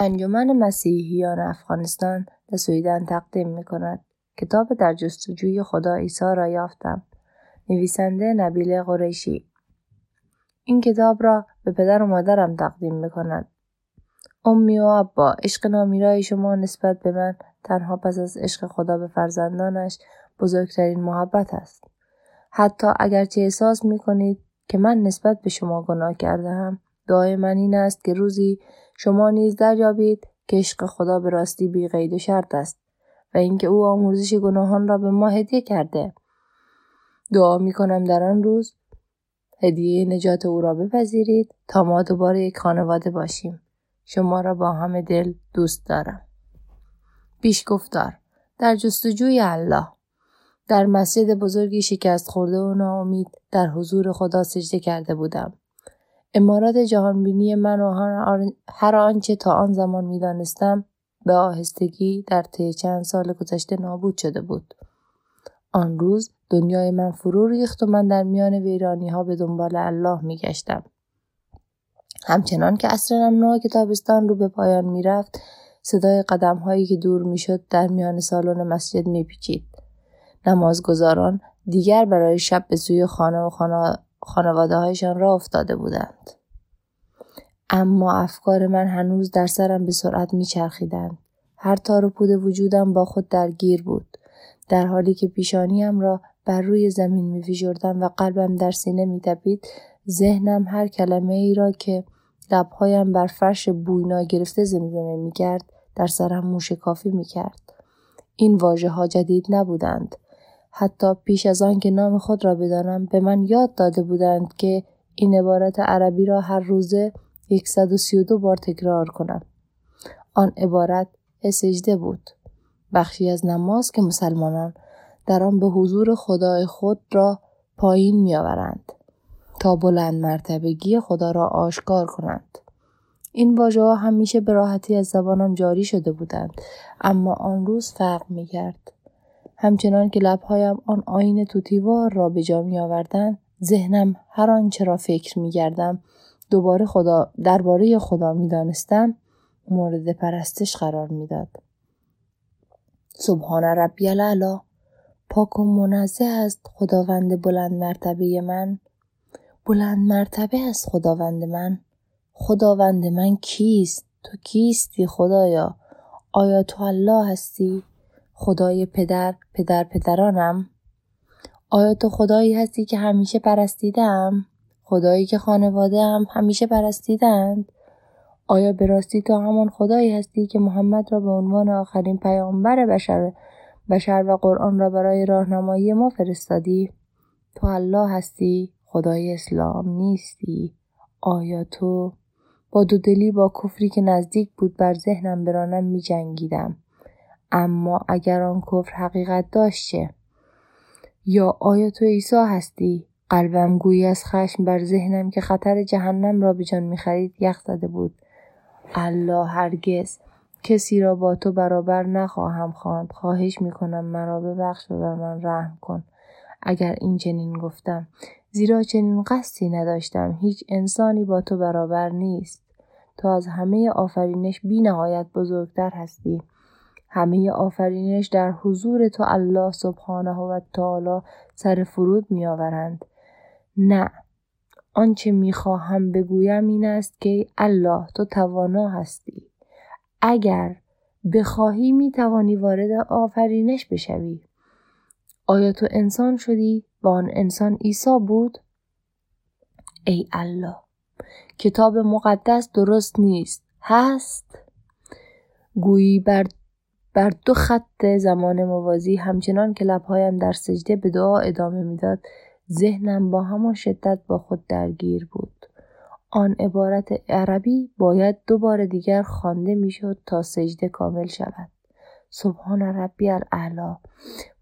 انجمن مسیحیان افغانستان به سویدن تقدیم می کند. کتاب در جستجوی خدا عیسی را یافتم. نویسنده نبیل قریشی این کتاب را به پدر و مادرم تقدیم می کند. امی و ابا عشق نامیرای شما نسبت به من تنها پس از عشق خدا به فرزندانش بزرگترین محبت است. حتی اگرچه احساس می کنید که من نسبت به شما گناه کرده هم دعای من این است که روزی شما نیز دریابید که عشق خدا به راستی بی قید و شرط است و اینکه او آموزش گناهان را به ما هدیه کرده. دعا می کنم در آن روز هدیه نجات او را بپذیرید تا ما دوباره یک خانواده باشیم. شما را با همه دل دوست دارم. پیش گفتار در جستجوی الله. در مسجد بزرگی شکست خورده و ناامید در حضور خدا سجده کرده بودم. امارات جهانبینی من و هر آنچه تا آن زمان می‌دانستم به آهستگی در طی چند سال گذشته نابود شده بود آن روز دنیای من فرو ریخت و من در میان ویرانی ها به دنبال الله می گشتم. همچنان که اصر نمنوع کتابستان رو به پایان می‌رفت صدای قدم هایی که دور می‌شد در میان سالن مسجد میپیچید نمازگزاران دیگر برای شب به سوی خانه و خانواده هایشان را افتاده بودند. اما افکار من هنوز در سرم به سرعت میچرخیدند. هر تار و پود وجودم با خود درگیر بود. در حالی که پیشانیم را بر روی زمین می و قلبم در سینه می تپید ذهنم هر کلمه ای را که لبهایم بر فرش بوینا گرفته زمزمه می کرد در سرم موشکافی می کرد. این واژه ها جدید نبودند. حتی پیش از آن که نام خود را بدانم به من یاد داده بودند که این عبارت عربی را هر روزه 132 بار تکرار کنم. آن عبارت سجده بود. بخشی از نماز که مسلمانان در آن به حضور خدای خود را پایین میآورند تا بلند مرتبگی خدا را آشکار کنند. این واژه ها همیشه به راحتی از زبانم جاری شده بودند اما آن روز فرق می کرد. همچنان که لبهایم آن آین توتیوار را به جا می آوردن ذهنم هر آنچه را فکر می گردم دوباره خدا درباره خدا می دانستم مورد پرستش قرار می‌داد. سبحان ربی العلا پاک و منزه است خداوند بلند مرتبه من. بلند مرتبه است خداوند من. خداوند من کیست؟ تو کیستی خدایا؟ آیا تو الله هستی؟ خدای پدر پدر پدرانم. آیا تو خدایی هستی که همیشه پرستیدم خدایی که خانواده هم همیشه پرستیدند. آیا به راستی تو همان خدایی هستی که محمد را به عنوان آخرین پیامبر بشر بشر و قرآن را برای راهنمایی ما فرستادی؟ تو الله هستی خدای اسلام نیستی. آیا تو با دودلی با کفری که نزدیک بود بر ذهنم برانم می جنگیدم؟ اما اگر آن کفر حقیقت داشت چه یا آیا تو عیسی هستی؟ قلبم گویی از خشم بر ذهنم که خطر جهنم را به جان می‌خرید یخ زده بود. الله هرگز کسی را با تو برابر نخواهم خواند. خواهش می‌کنم مرا ببخش و بر من رحم کن. اگر این چنین گفتم زیرا چنین قصدی نداشتم. هیچ انسانی با تو برابر نیست. تو از همه آفرینش بی نهایت بزرگتر هستی. همه آفرینش در حضور تو الله سبحانه و تعالی سر فرود می آورند. نه آنچه می‌خواهم بگویم این است که الله تو توانا هستی. اگر بخواهی می توانی وارد آفرینش بشوی. آیا تو انسان شدی و آن انسان عیسی بود؟ ای الله کتاب مقدس درست نیست هست. گویی بر بر دو خط زمان موازی همچنان که لبهایم در سجده به دعا ادامه می‌داد ذهنم با همان شدت با خود درگیر بود. آن عبارت عربی باید دو بار دیگر خوانده می‌شد تا سجده کامل شود. سبحان ربی الاعلا.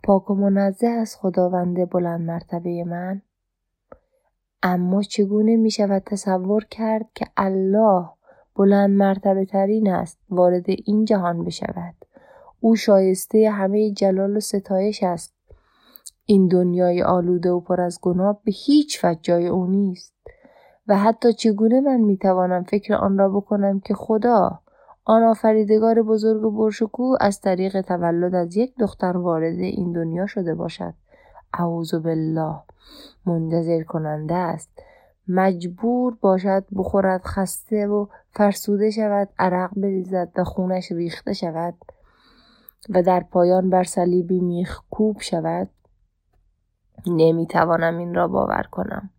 پاک و منزه از خداوند بلند مرتبه من. اما چگونه می شود تصور کرد که الله بلند مرتبه ترین است وارد این جهان بشود؟ او شایسته همه جلال و ستایش است. این دنیای آلوده و پر از گناه به هیچ وجه جای او نیست. و حتی چگونه من می‌توانم فکر آن را بکنم که خدا آن آفریدگار بزرگ و برشکو از طریق تولد از یک دختر وارد این دنیا شده باشد. اعوذ بالله. منتظر کننده است. مجبور باشد بخورد خسته و فرسوده شود عرق بریزد و خونش ریخته شود. و در پایان بر صلیبی میخکوب شود نمی‌توانم این را باور کنم.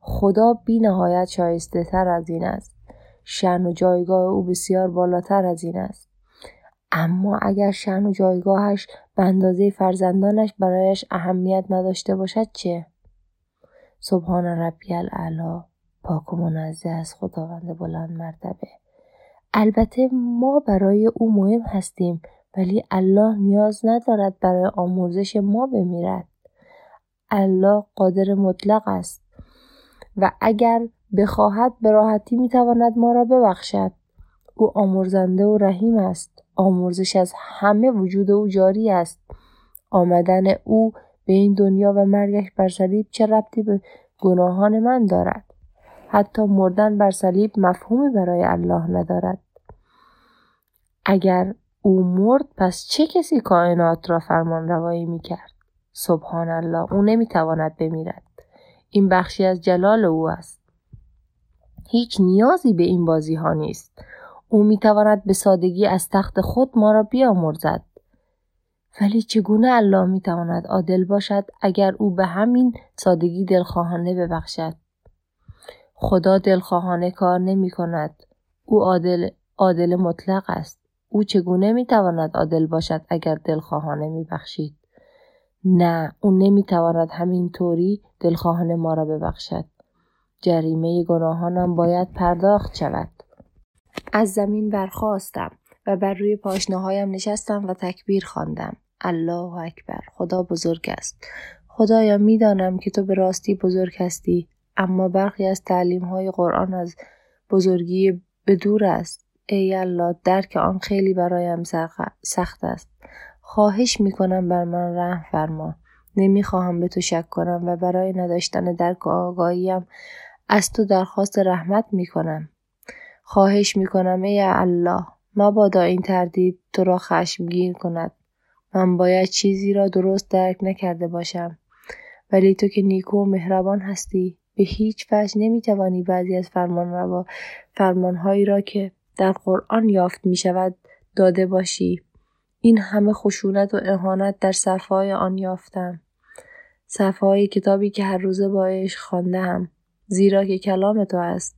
خدا بی نهایت شایسته تر از این است. شن و جایگاه او بسیار بالاتر از این است. اما اگر شن و جایگاهش به اندازه فرزندانش برایش اهمیت نداشته باشد چه؟ سبحان ربی الاعلا. پاک و منزه از خداوند بلند مرتبه. البته ما برای او مهم هستیم. ولی الله نیاز ندارد برای آموزش ما بمیرد. الله قادر مطلق است و اگر بخواهد به راحتی می‌تواند ما را ببخشد. او آمرزنده و رحیم است. آمرزش از همه وجود او جاری است. آمدن او به این دنیا و مرگش بر صلیب چه ربطی به گناهان من دارد؟ حتی مردن بر صلیب مفهومی برای الله ندارد. اگر او مرد پس چه کسی کائنات را فرمان روایی می کرد؟ سبحان الله او نمی‌تواند بمیرد. این بخشی از جلال او است. هیچ نیازی به این بازی ها نیست. او می‌تواند به سادگی از تخت خود ما را بیامرزد. ولی چگونه الله می‌تواند عادل باشد اگر او به همین سادگی دلخواهانه ببخشد؟ خدا دلخواهانه کار نمی کند. او عادل, عادل مطلق است. او چگونه می‌تواند عادل باشد اگر دلخواهانه میبخشید؟ نه او نمی‌تواند همینطوری دلخواهانه ما را ببخشد. جریمه گناهانم باید پرداخت شود. از زمین برخواستم و بر روی پاشنهایم نشستم و تکبیر خواندم. الله اکبر خدا بزرگ است. خدایا می‌دانم که تو به راستی بزرگ هستی اما برخی از تعلیم های قرآن از بزرگی به دور است. ای الله درک آن خیلی برایم سخت است. خواهش می‌کنم بر من رحم فرما. نمی‌خواهم به تو شک کنم و برای نداشتن درک و آگاهیم از تو درخواست رحمت می‌کنم. خواهش می‌کنم ای الله مبادا این تردید تو را خشمگین کند. من باید چیزی را درست درک نکرده باشم. ولی تو که نیکو و مهربان هستی به هیچ وجه نمی‌توانی بعضی از فرمان فرمانهایی را که در قرآن یافت می شود داده باشی. این همه خشونت و اهانت در صفحه آن یافتم. صفحه کتابی که هر روزه با عشق خواندم زیرا که کلام تو است.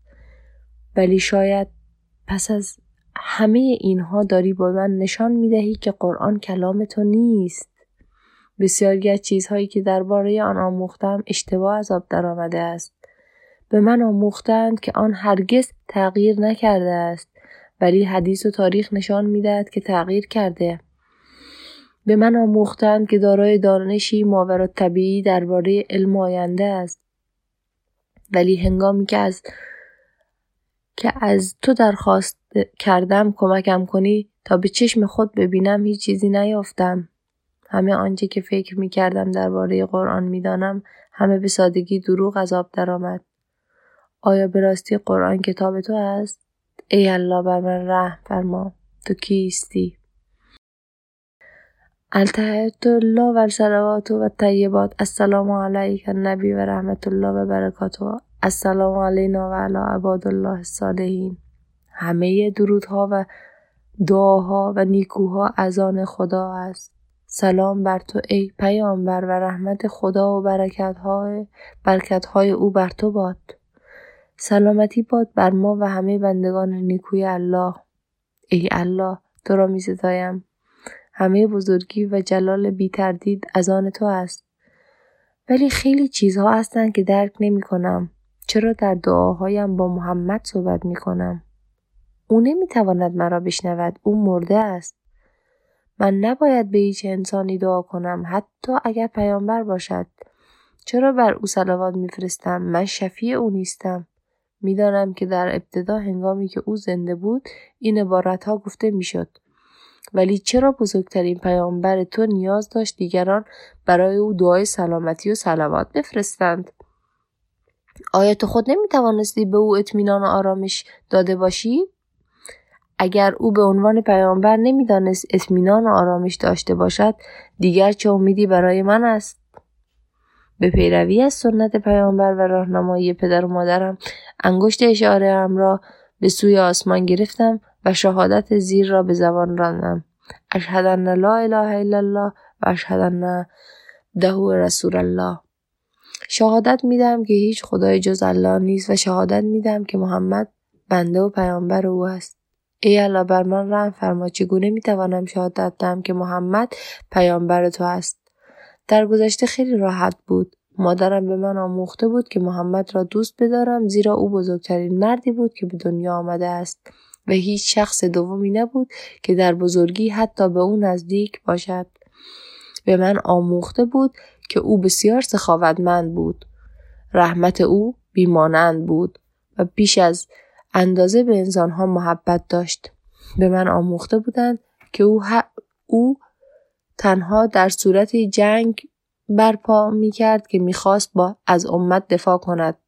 ولی شاید پس از همه اینها داری با من نشان می دهی که قرآن کلام تو نیست. بسیاری از چیزهایی که درباره آن آموختم اشتباه از آب درآمده است. به من آموختند که آن هرگز تغییر نکرده است. ولی حدیث و تاریخ نشان می‌دهد که تغییر کرده. به من آموختند که دارای دانشی ماورا طبیعی درباره علم آینده است. ولی هنگامی که از که از تو درخواست کردم کمکم کنی تا به چشم خود ببینم هیچ چیزی نیافتم. همه آنچه که فکر می کردم درباره قرآن می دانم همه به سادگی دروغ از آب درآمد. آیا به راستی قرآن کتاب تو است؟ ای الله بر من رحم فرما. تو کیستی؟ التحیت الله و الصلوات و الطیبات السلام علیک النبی و رحمت الله و برکاته. السلام علینا و علی عباد الله الصالحین. همه درودها و دعاها و نیکوها از آن خدا است. سلام بر تو ای پیامبر و رحمت خدا و برکتهای برکتهای او بر تو باد. سلامتی باد بر ما و همه بندگان نیکوی الله. ای الله تو را می ستایم. همه بزرگی و جلال بی تردید از آن تو است. ولی خیلی چیزها هستند که درک نمی کنم. چرا در دعاهایم با محمد صحبت می کنم؟ او نمی تواند مرا بشنود. او مرده است. من نباید به هیچ انسانی دعا کنم حتی اگر پیامبر باشد. چرا بر او صلوات میفرستم من شفیع او نیستم. می‌دانم که در ابتدا هنگامی که او زنده بود این عبارت ها گفته می‌شد. ولی چرا بزرگترین پیامبر تو نیاز داشت دیگران برای او دعای سلامتی و سلوات بفرستند؟ آیا تو خود نمی توانستی به او اطمینان و آرامش داده باشی؟ اگر او به عنوان پیامبر نمی‌دانست اطمینان و آرامش داشته باشد دیگر چه امیدی برای من است؟ به پیروی از سنت پیامبر و راهنمایی پدر و مادرم انگشت اشاره ام را به سوی آسمان گرفتم و شهادت زیر را به زبان راندم. اشهد ان لا اله الا الله و اشهد ان دهو رسول الله. شهادت میدم که هیچ خدای جز الله نیست و شهادت میدم که محمد بنده و پیامبر او است. ای الله بر من رحم فرما. چگونه می‌توانم شهادت دهم که محمد پیامبر تو است؟ در گذشته خیلی راحت بود. مادرم به من آموخته بود که محمد را دوست بدارم زیرا او بزرگترین مردی بود که به دنیا آمده است. و هیچ شخص دومی نبود که در بزرگی حتی به او نزدیک باشد. به من آموخته بود که او بسیار سخاوتمند بود. رحمت او بیمانند بود و بیش از اندازه به انسانها محبت داشت. به من آموخته بودند که او, او تنها در صورت جنگ برپا می کرد که می‌خواست با از امت دفاع کند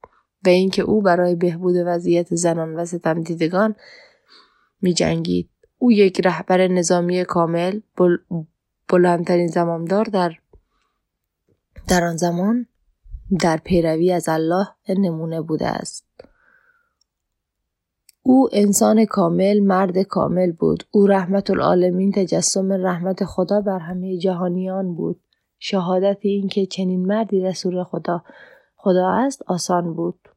و اینکه او برای بهبود وضعیت زنان و ستم دیدگان می جنگید. او یک رهبر نظامی کامل بل بلندترین زمامدار در در آن زمان در پیروی از الله نمونه بوده است. او انسان کامل مرد کامل بود. او رحمت العالمین تجسم رحمت خدا بر همه جهانیان بود. شهادت اینکه چنین مردی رسول خدا خدا است آسان بود.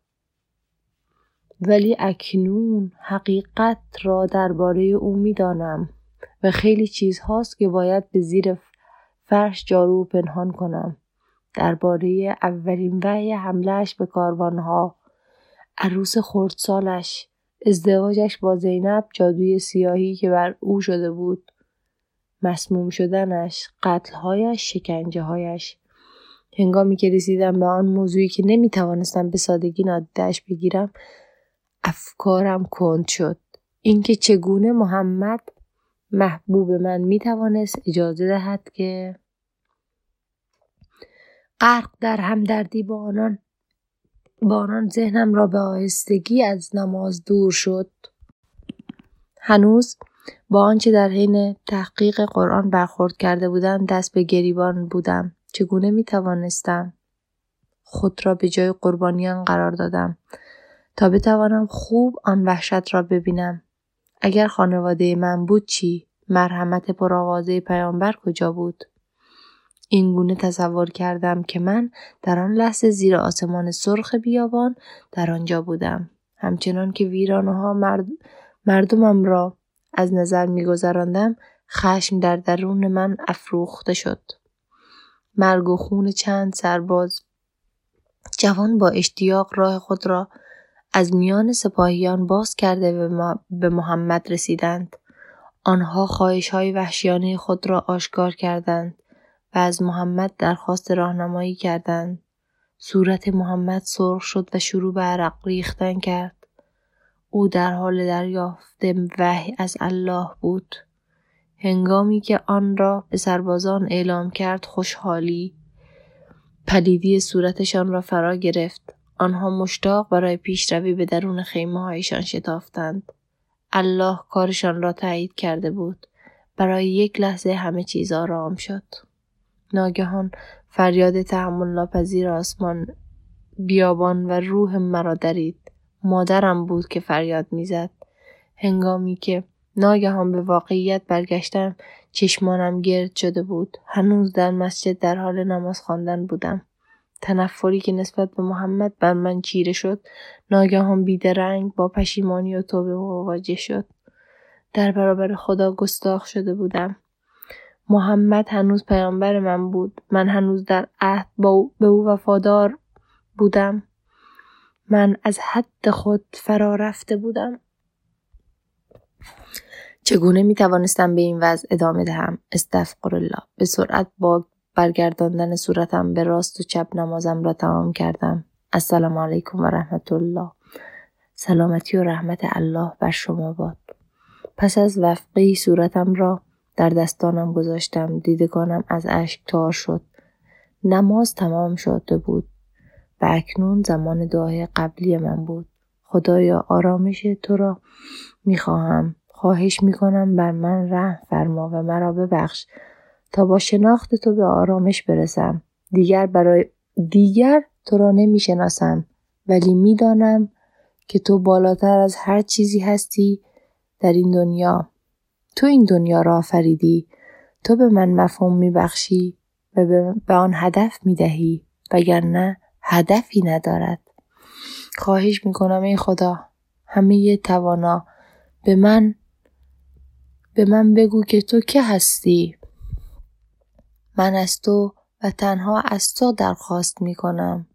ولی اکنون حقیقت را درباره او می‌دانم و خیلی چیزهاست که باید به زیر فرش جارو پنهان کنم درباره اولین وحی حملهش به کاروانها عروس خردسالش ازدواجش با زینب جادوی سیاهی که بر او شده بود. مسموم شدنش قتلهایش شکنجه هایش هنگامی که رسیدم به آن موضوعی که نمی توانستم به سادگی نادیدهش بگیرم افکارم کند شد. اینکه چگونه محمد محبوب من می توانست اجازه دهد که غرق در همدردی با آنان با آنان ذهنم را به آهستگی از نماز دور شد. هنوز با آنچه در حین تحقیق قرآن برخورد کرده بودم دست به گریبان بودم. چگونه می توانستم خود را به جای قربانیان قرار دادم؟ تا بتوانم خوب آن وحشت را ببینم. اگر خانواده من بود چی؟ مرحمت پرآوازه پیامبر کجا بود؟ این گونه تصور کردم که من در آن لحظه زیر آسمان سرخ بیابان در آنجا بودم. همچنان که ویرانه مرد مردمم را از نظر میگذراندم خشم در درون من افروخته شد. مرگ و خون چند سرباز جوان با اشتیاق راه خود را از میان سپاهیان باز کرده و به محمد رسیدند. آنها خواهش های وحشیانه خود را آشکار کردند. و از محمد درخواست راهنمایی کردند. صورت محمد سرخ شد و شروع به عرق ریختن کرد. او در حال دریافت وحی از الله بود. هنگامی که آن را به سربازان اعلام کرد خوشحالی پلیدی صورتشان را فرا گرفت. آنها مشتاق برای پیشروی به درون خیمه هایشان شتافتند. الله کارشان را تایید کرده بود. برای یک لحظه همه چیز آرام شد. ناگهان فریاد تحمل ناپذیر آسمان بیابان و روح مرا درید. مادرم بود که فریاد می‌زد. هنگامی که ناگهان به واقعیت برگشتم چشمانم گرد شده بود. هنوز در مسجد در حال نماز خواندن بودم. تنفری که نسبت به محمد بر من چیره شد ناگهان بیدرنگ با پشیمانی و توبه مواجه شد. در برابر خدا گستاخ شده بودم. محمد هنوز پیامبر من بود. من هنوز در عهد با به او وفادار بودم. من از حد خود فرا رفته بودم. چگونه می توانستم به این وضع ادامه دهم؟ استغفر الله به سرعت با برگرداندن صورتم به راست و چپ نمازم را تمام کردم. السلام علیکم و رحمت الله سلامتی و رحمت الله بر شما باد. پس از وفقی صورتم را در دستانم گذاشتم دیدگانم از اشک تار شد. نماز تمام شده بود. و اکنون زمان دعای قبلی من بود. خدایا آرامش تو را می‌خواهم. خواهش می‌کنم بر من رحم فرما و مرا ببخش. تا با شناخت تو به آرامش برسم. دیگر برای دیگر تو را نمی‌شناسم. ولی می‌دانم که تو بالاتر از هر چیزی هستی در این دنیا. تو این دنیا را آفریدی تو به من مفهوم میبخشی و به آن هدف می‌دهی وگرنه هدفی ندارد خواهش می‌کنم ای خدا همه توانا به من به من بگو که تو که هستی من از تو و تنها از تو درخواست می کنم.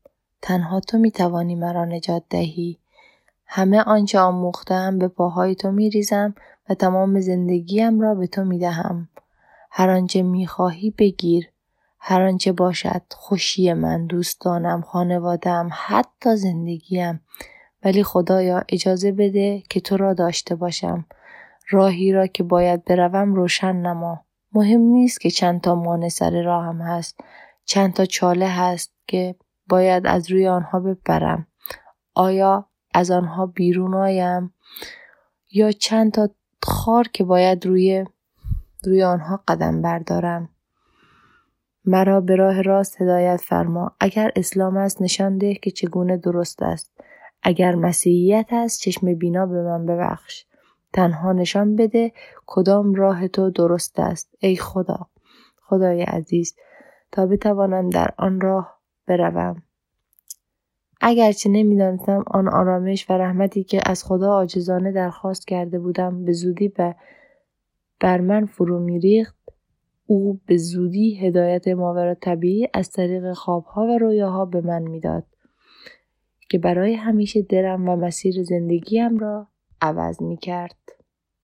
تنها تو می توانی مرا نجات دهی. همه آنچه آموختم به پاهای تو می ریزم تمام زندگیم را به تو می دهم. هر آنچه می خواهی بگیر. هر آنچه باشد خوشی من دوستانم خانوادم حتی زندگیم. ولی خدایا اجازه بده که تو را داشته باشم. راهی را که باید بروم روشن نما. مهم نیست که چند تا مانع سر راهم هست. چند تا چاله هست که باید از روی آنها بپرم آیا از آنها بیرون آیم؟ یا چند تا خار که باید روی روی آنها قدم بردارم. مرا به راه راست هدایت فرما. اگر اسلام است نشان ده که چگونه درست است. اگر مسیحیت است چشم بینا به من ببخش. تنها نشان بده کدام راه تو درست است. ای خدا خدای عزیز تا بتوانم در آن راه بروم. اگرچه نمی‌دانستم آن آرامش و رحمتی که از خدا عاجزانه درخواست کرده بودم به زودی به بر من فرو میریخت او به زودی هدایت ماورا طبیعی از طریق خوابها و رویاها به من می‌داد که برای همیشه درم و مسیر زندگیم را عوض می کرد.